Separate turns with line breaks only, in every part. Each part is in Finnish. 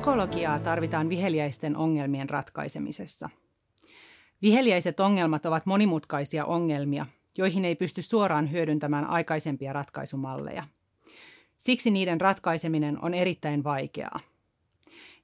Psykologiaa tarvitaan viheliäisten ongelmien ratkaisemisessa. Viheliäiset ongelmat ovat monimutkaisia ongelmia, joihin ei pysty suoraan hyödyntämään aikaisempia ratkaisumalleja. Siksi niiden ratkaiseminen on erittäin vaikeaa.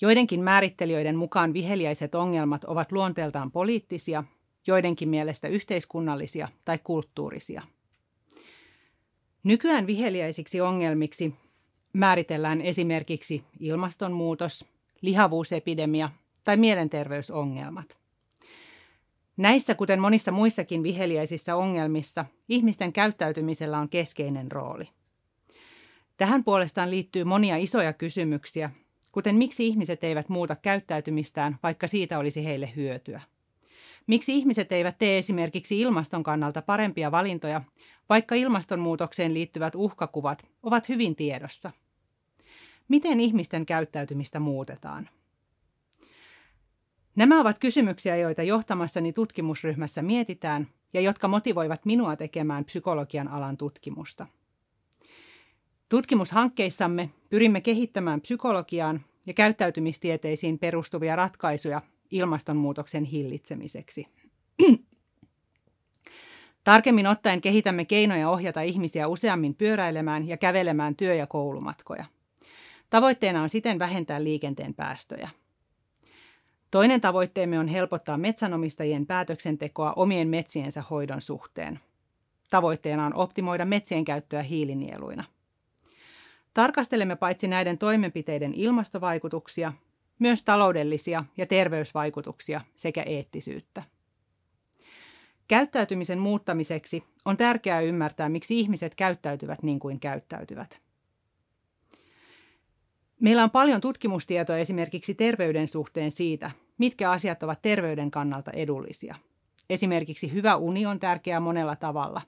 Joidenkin määrittelijöiden mukaan viheliäiset ongelmat ovat luonteeltaan poliittisia, joidenkin mielestä yhteiskunnallisia tai kulttuurisia. Nykyään viheliäisiksi ongelmiksi määritellään esimerkiksi ilmastonmuutos, lihavuusepidemia tai mielenterveysongelmat. Näissä, kuten monissa muissakin viheliäisissä ongelmissa, ihmisten käyttäytymisellä on keskeinen rooli. Tähän puolestaan liittyy monia isoja kysymyksiä, kuten miksi ihmiset eivät muuta käyttäytymistään, vaikka siitä olisi heille hyötyä. Miksi ihmiset eivät tee esimerkiksi ilmaston kannalta parempia valintoja, vaikka ilmastonmuutokseen liittyvät uhkakuvat ovat hyvin tiedossa? Miten ihmisten käyttäytymistä muutetaan? Nämä ovat kysymyksiä, joita johtamassani tutkimusryhmässä mietitään ja jotka motivoivat minua tekemään psykologian alan tutkimusta. Tutkimushankkeissamme pyrimme kehittämään psykologiaan ja käyttäytymistieteisiin perustuvia ratkaisuja ilmastonmuutoksen hillitsemiseksi. Tarkemmin ottaen kehitämme keinoja ohjata ihmisiä useammin pyöräilemään ja kävelemään työ- ja koulumatkoja. Tavoitteena on siten vähentää liikenteen päästöjä. Toinen tavoitteemme on helpottaa metsänomistajien päätöksentekoa omien metsiensä hoidon suhteen. Tavoitteena on optimoida metsien käyttöä hiilinieluina. Tarkastelemme paitsi näiden toimenpiteiden ilmastovaikutuksia, myös taloudellisia ja terveysvaikutuksia sekä eettisyyttä. Käyttäytymisen muuttamiseksi on tärkeää ymmärtää, miksi ihmiset käyttäytyvät niin kuin käyttäytyvät. Meillä on paljon tutkimustietoa esimerkiksi terveyden suhteen siitä, mitkä asiat ovat terveyden kannalta edullisia. Esimerkiksi hyvä uni on tärkeää monella tavalla.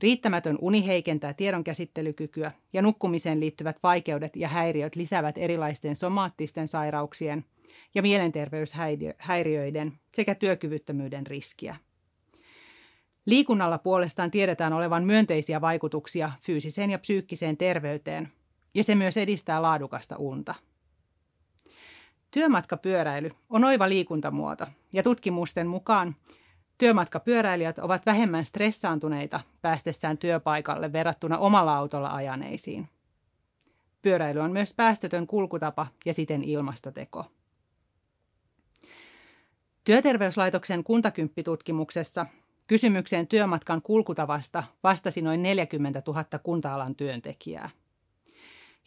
Riittämätön uni heikentää tiedonkäsittelykykyä ja nukkumiseen liittyvät vaikeudet ja häiriöt lisäävät erilaisten somaattisten sairauksien ja mielenterveyshäiriöiden sekä työkyvyttömyyden riskiä. Liikunnalla puolestaan tiedetään olevan myönteisiä vaikutuksia fyysiseen ja psyykkiseen terveyteen, ja se myös edistää laadukasta unta. Työmatkapyöräily on oiva liikuntamuoto, ja tutkimusten mukaan työmatkapyöräilijät ovat vähemmän stressaantuneita päästessään työpaikalle verrattuna omalla autolla ajaneisiin. Pyöräily on myös päästötön kulkutapa ja siten ilmastoteko. Työterveyslaitoksen kuntakymppitutkimuksessa kysymykseen työmatkan kulkutavasta vastasi noin 40 000 kunta-alan työntekijää.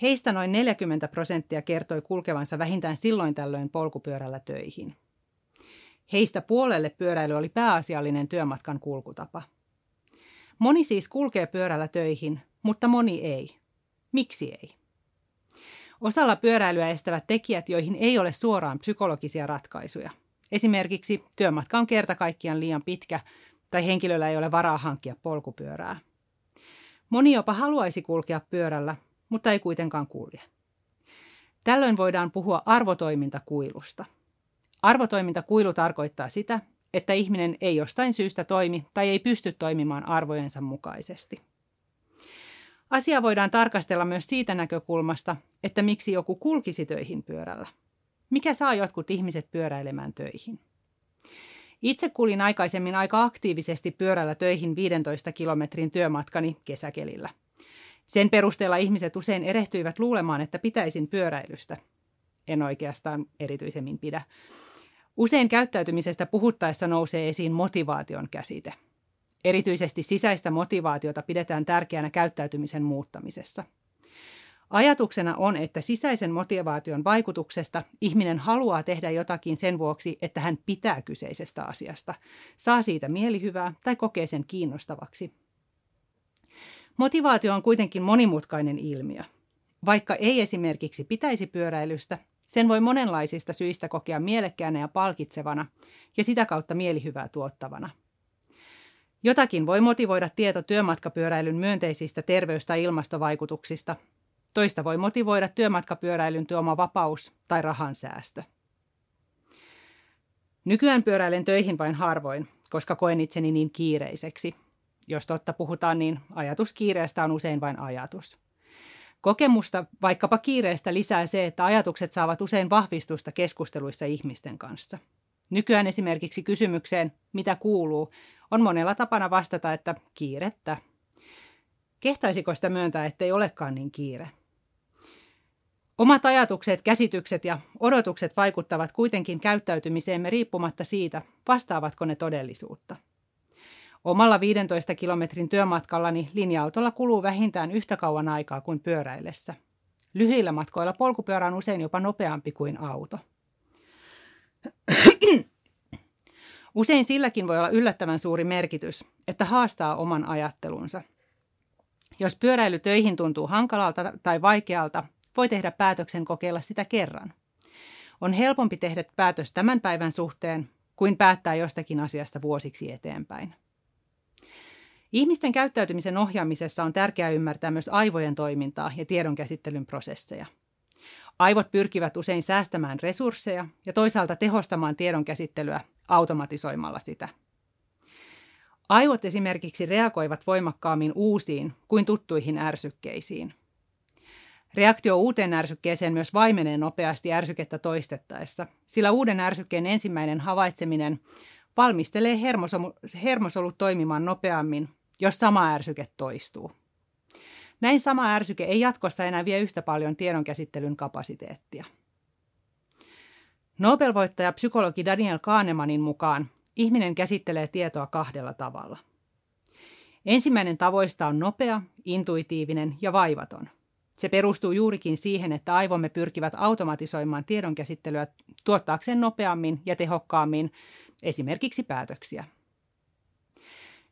Heistä noin 40 prosenttia kertoi kulkevansa vähintään silloin tällöin polkupyörällä töihin. Heistä puolelle pyöräily oli pääasiallinen työmatkan kulkutapa. Moni siis kulkee pyörällä töihin, mutta moni ei. Miksi ei? Osalla pyöräilyä estävät tekijät, joihin ei ole suoraan psykologisia ratkaisuja. Esimerkiksi työmatka on kerta kaikkiaan liian pitkä tai henkilöllä ei ole varaa hankkia polkupyörää. Moni jopa haluaisi kulkea pyörällä, mutta ei kuitenkaan kulje. Tällöin voidaan puhua arvotoimintakuilusta. Arvotoimintakuilu tarkoittaa sitä, että ihminen ei jostain syystä toimi tai ei pysty toimimaan arvojensa mukaisesti. Asia voidaan tarkastella myös siitä näkökulmasta, että miksi joku kulkisi töihin pyörällä. Mikä saa jotkut ihmiset pyöräilemään töihin? Itse kulin aikaisemmin aika aktiivisesti pyörällä töihin 15 kilometrin työmatkani kesäkelillä – sen perusteella ihmiset usein erehtyivät luulemaan, että pitäisin pyöräilystä. En oikeastaan erityisemmin pidä. Usein käyttäytymisestä puhuttaessa nousee esiin motivaation käsite. Erityisesti sisäistä motivaatiota pidetään tärkeänä käyttäytymisen muuttamisessa. Ajatuksena on, että sisäisen motivaation vaikutuksesta ihminen haluaa tehdä jotakin sen vuoksi, että hän pitää kyseisestä asiasta, saa siitä mielihyvää tai kokee sen kiinnostavaksi Motivaatio on kuitenkin monimutkainen ilmiö. Vaikka ei esimerkiksi pitäisi pyöräilystä, sen voi monenlaisista syistä kokea mielekkäänä ja palkitsevana ja sitä kautta mielihyvää tuottavana. Jotakin voi motivoida tieto työmatkapyöräilyn myönteisistä terveys- tai ilmastovaikutuksista. Toista voi motivoida työmatkapyöräilyn tuoma vapaus tai rahansäästö. Nykyään pyöräilen töihin vain harvoin, koska koen itseni niin kiireiseksi, jos totta puhutaan, niin ajatus kiireestä on usein vain ajatus. Kokemusta vaikkapa kiireestä lisää se, että ajatukset saavat usein vahvistusta keskusteluissa ihmisten kanssa. Nykyään esimerkiksi kysymykseen, mitä kuuluu, on monella tapana vastata, että kiirettä. Kehtaisiko sitä myöntää, ettei olekaan niin kiire? Omat ajatukset, käsitykset ja odotukset vaikuttavat kuitenkin käyttäytymiseemme riippumatta siitä, vastaavatko ne todellisuutta. Omalla 15 kilometrin työmatkallani linja-autolla kuluu vähintään yhtä kauan aikaa kuin pyöräillessä. Lyhyillä matkoilla polkupyörä on usein jopa nopeampi kuin auto. Usein silläkin voi olla yllättävän suuri merkitys, että haastaa oman ajattelunsa. Jos pyöräily töihin tuntuu hankalalta tai vaikealta, voi tehdä päätöksen kokeilla sitä kerran. On helpompi tehdä päätös tämän päivän suhteen kuin päättää jostakin asiasta vuosiksi eteenpäin. Ihmisten käyttäytymisen ohjaamisessa on tärkeää ymmärtää myös aivojen toimintaa ja tiedonkäsittelyn prosesseja. Aivot pyrkivät usein säästämään resursseja ja toisaalta tehostamaan tiedonkäsittelyä automatisoimalla sitä. Aivot esimerkiksi reagoivat voimakkaammin uusiin kuin tuttuihin ärsykkeisiin. Reaktio uuteen ärsykkeeseen myös vaimenee nopeasti ärsykettä toistettaessa, sillä uuden ärsykkeen ensimmäinen havaitseminen valmistelee hermosolut toimimaan nopeammin, jos sama ärsyke toistuu. Näin sama ärsyke ei jatkossa enää vie yhtä paljon tiedonkäsittelyn kapasiteettia. Nobel-voittaja psykologi Daniel Kahnemanin mukaan ihminen käsittelee tietoa kahdella tavalla. Ensimmäinen tavoista on nopea, intuitiivinen ja vaivaton – se perustuu juurikin siihen, että aivomme pyrkivät automatisoimaan tiedonkäsittelyä tuottaakseen nopeammin ja tehokkaammin esimerkiksi päätöksiä.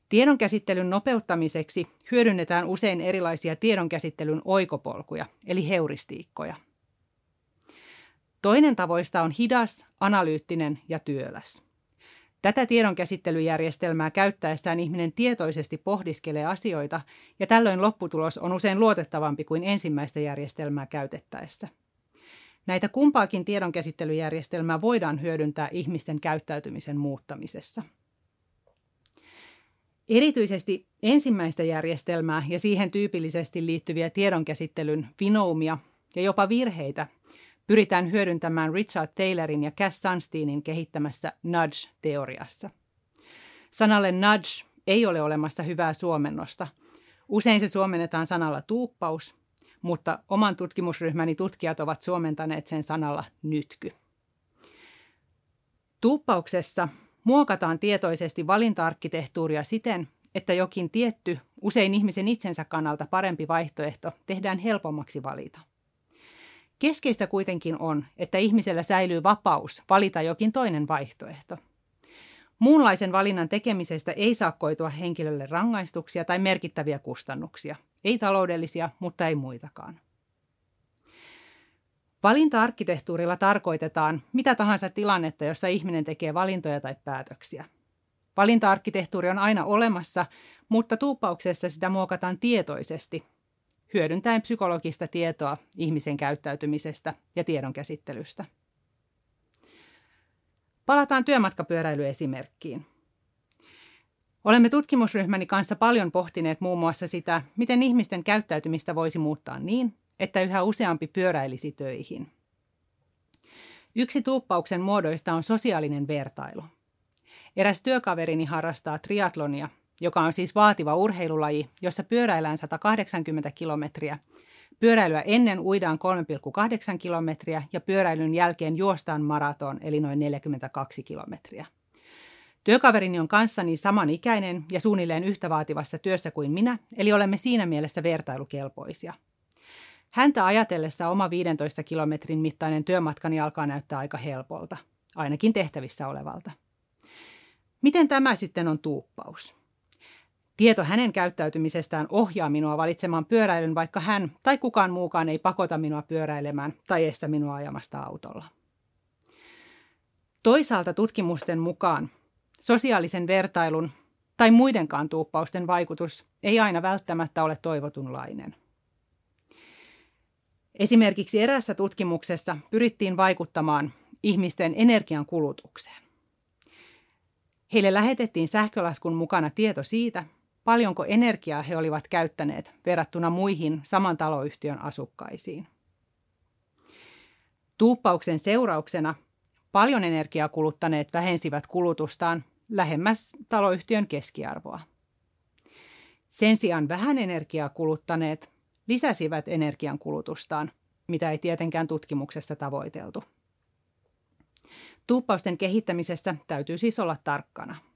Tiedonkäsittelyn nopeuttamiseksi hyödynnetään usein erilaisia tiedonkäsittelyn oikopolkuja, eli heuristiikkoja. Toinen tavoista on hidas, analyyttinen ja työläs. Tätä tiedonkäsittelyjärjestelmää käyttäessään ihminen tietoisesti pohdiskelee asioita ja tällöin lopputulos on usein luotettavampi kuin ensimmäistä järjestelmää käytettäessä. Näitä kumpaakin tiedonkäsittelyjärjestelmää voidaan hyödyntää ihmisten käyttäytymisen muuttamisessa. Erityisesti ensimmäistä järjestelmää ja siihen tyypillisesti liittyviä tiedonkäsittelyn vinoumia ja jopa virheitä pyritään hyödyntämään Richard Taylorin ja Cass Sunsteinin kehittämässä nudge-teoriassa. Sanalle nudge ei ole olemassa hyvää suomennosta. Usein se suomennetaan sanalla tuuppaus, mutta oman tutkimusryhmäni tutkijat ovat suomentaneet sen sanalla nytky. Tuuppauksessa muokataan tietoisesti valinta-arkkitehtuuria siten, että jokin tietty, usein ihmisen itsensä kannalta parempi vaihtoehto tehdään helpommaksi valita. Keskeistä kuitenkin on, että ihmisellä säilyy vapaus valita jokin toinen vaihtoehto. Muunlaisen valinnan tekemisestä ei saa koitua henkilölle rangaistuksia tai merkittäviä kustannuksia. Ei taloudellisia, mutta ei muitakaan. Valinta-arkkitehtuurilla tarkoitetaan mitä tahansa tilannetta, jossa ihminen tekee valintoja tai päätöksiä. Valinta-arkkitehtuuri on aina olemassa, mutta tuuppauksessa sitä muokataan tietoisesti hyödyntäen psykologista tietoa ihmisen käyttäytymisestä ja tiedon käsittelystä. Palataan työmatkapyöräilyesimerkkiin. Olemme tutkimusryhmäni kanssa paljon pohtineet muun muassa sitä, miten ihmisten käyttäytymistä voisi muuttaa niin, että yhä useampi pyöräilisi töihin. Yksi tuuppauksen muodoista on sosiaalinen vertailu. Eräs työkaverini harrastaa triatlonia joka on siis vaativa urheilulaji, jossa pyöräillään 180 kilometriä. Pyöräilyä ennen uidaan 3,8 kilometriä ja pyöräilyn jälkeen juostaan maraton, eli noin 42 kilometriä. Työkaverini on kanssani samanikäinen ja suunnilleen yhtä vaativassa työssä kuin minä, eli olemme siinä mielessä vertailukelpoisia. Häntä ajatellessa oma 15 kilometrin mittainen työmatkani alkaa näyttää aika helpolta, ainakin tehtävissä olevalta. Miten tämä sitten on tuuppaus? Tieto hänen käyttäytymisestään ohjaa minua valitsemaan pyöräilyn, vaikka hän tai kukaan muukaan ei pakota minua pyöräilemään tai estä minua ajamasta autolla. Toisaalta tutkimusten mukaan sosiaalisen vertailun tai muidenkaan tuuppausten vaikutus ei aina välttämättä ole toivotunlainen. Esimerkiksi erässä tutkimuksessa pyrittiin vaikuttamaan ihmisten energian kulutukseen. Heille lähetettiin sähkölaskun mukana tieto siitä, paljonko energiaa he olivat käyttäneet verrattuna muihin saman taloyhtiön asukkaisiin. Tuuppauksen seurauksena paljon energiaa kuluttaneet vähensivät kulutustaan lähemmäs taloyhtiön keskiarvoa. Sen sijaan vähän energiaa kuluttaneet lisäsivät energian kulutustaan, mitä ei tietenkään tutkimuksessa tavoiteltu. Tuuppausten kehittämisessä täytyy siis olla tarkkana.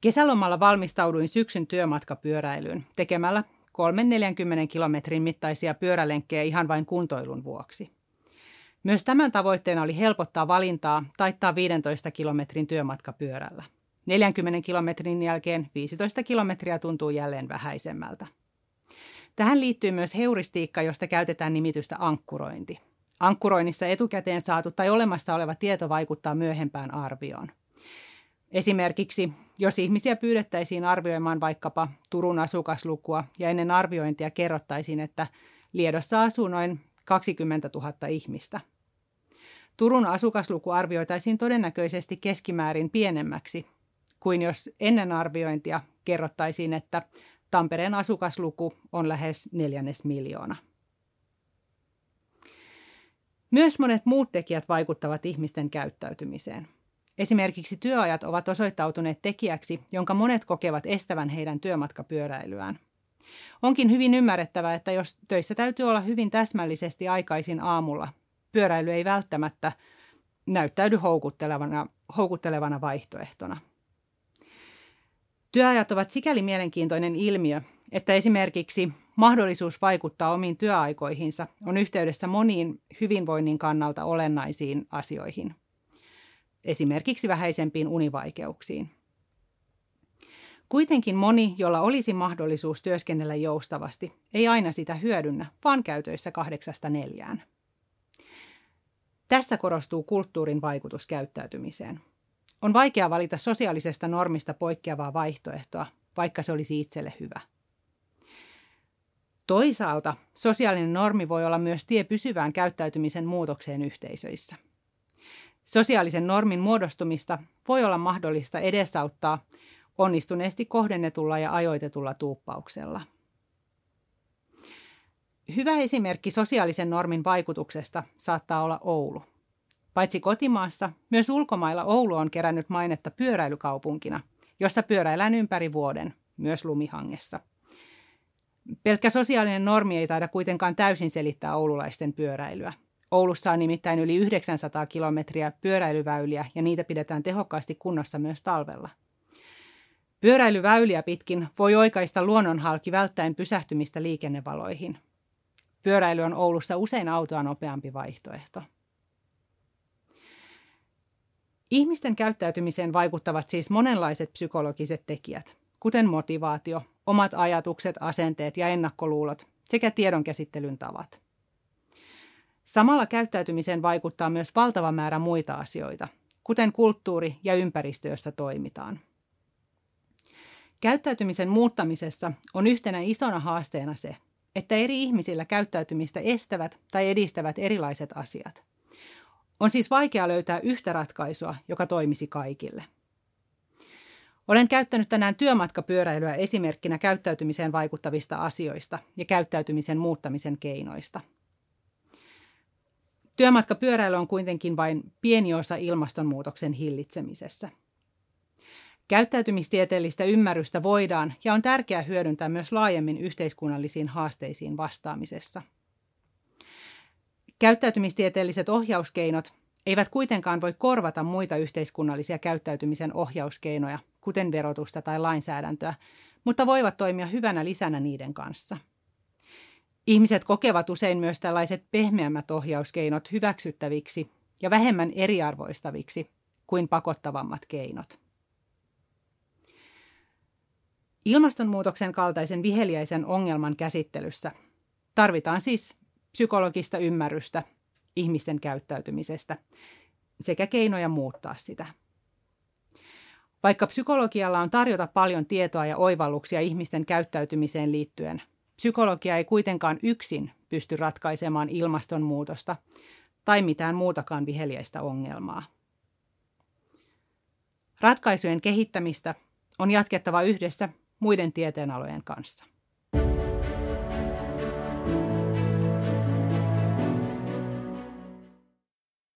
Kesälomalla valmistauduin syksyn työmatkapyöräilyyn tekemällä 340 kilometrin mittaisia pyörälenkkejä ihan vain kuntoilun vuoksi. Myös tämän tavoitteena oli helpottaa valintaa taittaa 15 kilometrin työmatka pyörällä. 40 kilometrin jälkeen 15 kilometriä tuntuu jälleen vähäisemmältä. Tähän liittyy myös heuristiikka, josta käytetään nimitystä ankkurointi. Ankkuroinnissa etukäteen saatu tai olemassa oleva tieto vaikuttaa myöhempään arvioon. Esimerkiksi, jos ihmisiä pyydettäisiin arvioimaan vaikkapa Turun asukaslukua ja ennen arviointia kerrottaisiin, että Liedossa asuu noin 20 000 ihmistä. Turun asukasluku arvioitaisiin todennäköisesti keskimäärin pienemmäksi kuin jos ennen arviointia kerrottaisiin, että Tampereen asukasluku on lähes neljännes miljoona. Myös monet muut tekijät vaikuttavat ihmisten käyttäytymiseen. Esimerkiksi työajat ovat osoittautuneet tekijäksi, jonka monet kokevat estävän heidän työmatkapyöräilyään. Onkin hyvin ymmärrettävää, että jos töissä täytyy olla hyvin täsmällisesti aikaisin aamulla, pyöräily ei välttämättä näyttäydy houkuttelevana, houkuttelevana vaihtoehtona. Työajat ovat sikäli mielenkiintoinen ilmiö, että esimerkiksi mahdollisuus vaikuttaa omiin työaikoihinsa on yhteydessä moniin hyvinvoinnin kannalta olennaisiin asioihin, esimerkiksi vähäisempiin univaikeuksiin. Kuitenkin moni, jolla olisi mahdollisuus työskennellä joustavasti, ei aina sitä hyödynnä, vaan käytöissä kahdeksasta neljään. Tässä korostuu kulttuurin vaikutus käyttäytymiseen. On vaikea valita sosiaalisesta normista poikkeavaa vaihtoehtoa, vaikka se olisi itselle hyvä. Toisaalta sosiaalinen normi voi olla myös tie pysyvään käyttäytymisen muutokseen yhteisöissä. Sosiaalisen normin muodostumista voi olla mahdollista edesauttaa onnistuneesti kohdennetulla ja ajoitetulla tuuppauksella. Hyvä esimerkki sosiaalisen normin vaikutuksesta saattaa olla Oulu. Paitsi kotimaassa, myös ulkomailla Oulu on kerännyt mainetta pyöräilykaupunkina, jossa pyöräillään ympäri vuoden, myös lumihangessa. Pelkkä sosiaalinen normi ei taida kuitenkaan täysin selittää oululaisten pyöräilyä. Oulussa on nimittäin yli 900 kilometriä pyöräilyväyliä ja niitä pidetään tehokkaasti kunnossa myös talvella. Pyöräilyväyliä pitkin voi oikaista luonnonhalki välttäen pysähtymistä liikennevaloihin. Pyöräily on Oulussa usein autoa nopeampi vaihtoehto. Ihmisten käyttäytymiseen vaikuttavat siis monenlaiset psykologiset tekijät, kuten motivaatio, omat ajatukset, asenteet ja ennakkoluulot sekä tiedonkäsittelyn tavat. Samalla käyttäytymiseen vaikuttaa myös valtava määrä muita asioita, kuten kulttuuri ja ympäristö, jossa toimitaan. Käyttäytymisen muuttamisessa on yhtenä isona haasteena se, että eri ihmisillä käyttäytymistä estävät tai edistävät erilaiset asiat. On siis vaikea löytää yhtä ratkaisua, joka toimisi kaikille. Olen käyttänyt tänään työmatkapyöräilyä esimerkkinä käyttäytymiseen vaikuttavista asioista ja käyttäytymisen muuttamisen keinoista. Työmatkapyöräily on kuitenkin vain pieni osa ilmastonmuutoksen hillitsemisessä. Käyttäytymistieteellistä ymmärrystä voidaan ja on tärkeää hyödyntää myös laajemmin yhteiskunnallisiin haasteisiin vastaamisessa. Käyttäytymistieteelliset ohjauskeinot eivät kuitenkaan voi korvata muita yhteiskunnallisia käyttäytymisen ohjauskeinoja, kuten verotusta tai lainsäädäntöä, mutta voivat toimia hyvänä lisänä niiden kanssa. Ihmiset kokevat usein myös tällaiset pehmeämmät ohjauskeinot hyväksyttäviksi ja vähemmän eriarvoistaviksi kuin pakottavammat keinot. Ilmastonmuutoksen kaltaisen viheliäisen ongelman käsittelyssä tarvitaan siis psykologista ymmärrystä ihmisten käyttäytymisestä sekä keinoja muuttaa sitä. Vaikka psykologialla on tarjota paljon tietoa ja oivalluksia ihmisten käyttäytymiseen liittyen, psykologia ei kuitenkaan yksin pysty ratkaisemaan ilmastonmuutosta tai mitään muutakaan viheliäistä ongelmaa. Ratkaisujen kehittämistä on jatkettava yhdessä muiden tieteenalojen kanssa.